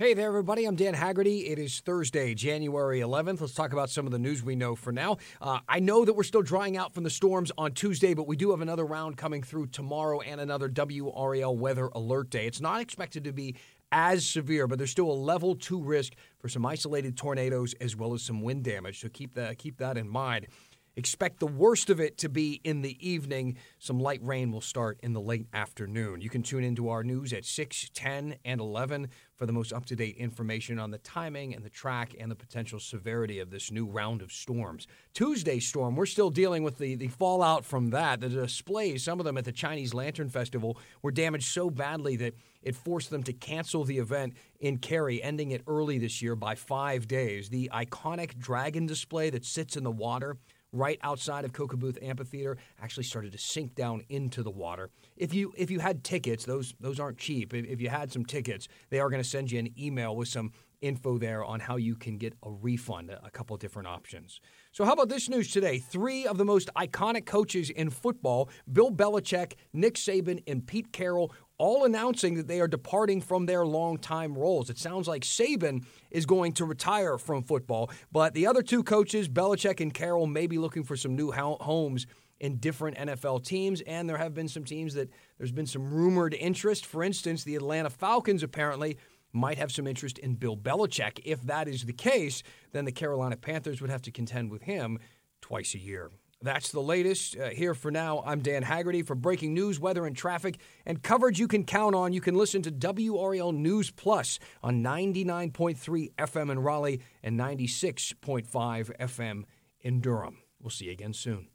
Hey there, everybody. I'm Dan Haggerty. It is Thursday, January 11th. Let's talk about some of the news we know for now. Uh, I know that we're still drying out from the storms on Tuesday, but we do have another round coming through tomorrow and another WRAL weather alert day. It's not expected to be as severe, but there's still a level two risk for some isolated tornadoes as well as some wind damage. So keep that keep that in mind. Expect the worst of it to be in the evening. Some light rain will start in the late afternoon. You can tune into our news at 6, 10, and 11 for the most up to date information on the timing and the track and the potential severity of this new round of storms. Tuesday storm, we're still dealing with the, the fallout from that. The displays, some of them at the Chinese Lantern Festival, were damaged so badly that it forced them to cancel the event in Cary, ending it early this year by five days. The iconic dragon display that sits in the water right outside of Booth Amphitheater actually started to sink down into the water. If you if you had tickets, those those aren't cheap. If, if you had some tickets, they are going to send you an email with some info there on how you can get a refund, a couple different options. So, how about this news today? Three of the most iconic coaches in football, Bill Belichick, Nick Saban, and Pete Carroll, all announcing that they are departing from their longtime roles. It sounds like Saban is going to retire from football, but the other two coaches, Belichick and Carroll, may be looking for some new homes in different NFL teams, and there have been some teams that there's been some rumored interest. For instance, the Atlanta Falcons apparently might have some interest in Bill Belichick. If that is the case, then the Carolina Panthers would have to contend with him twice a year. That's the latest. Uh, here for now, I'm Dan Haggerty. For breaking news, weather, and traffic, and coverage you can count on, you can listen to WRAL News Plus on 99.3 FM in Raleigh and 96.5 FM in Durham. We'll see you again soon.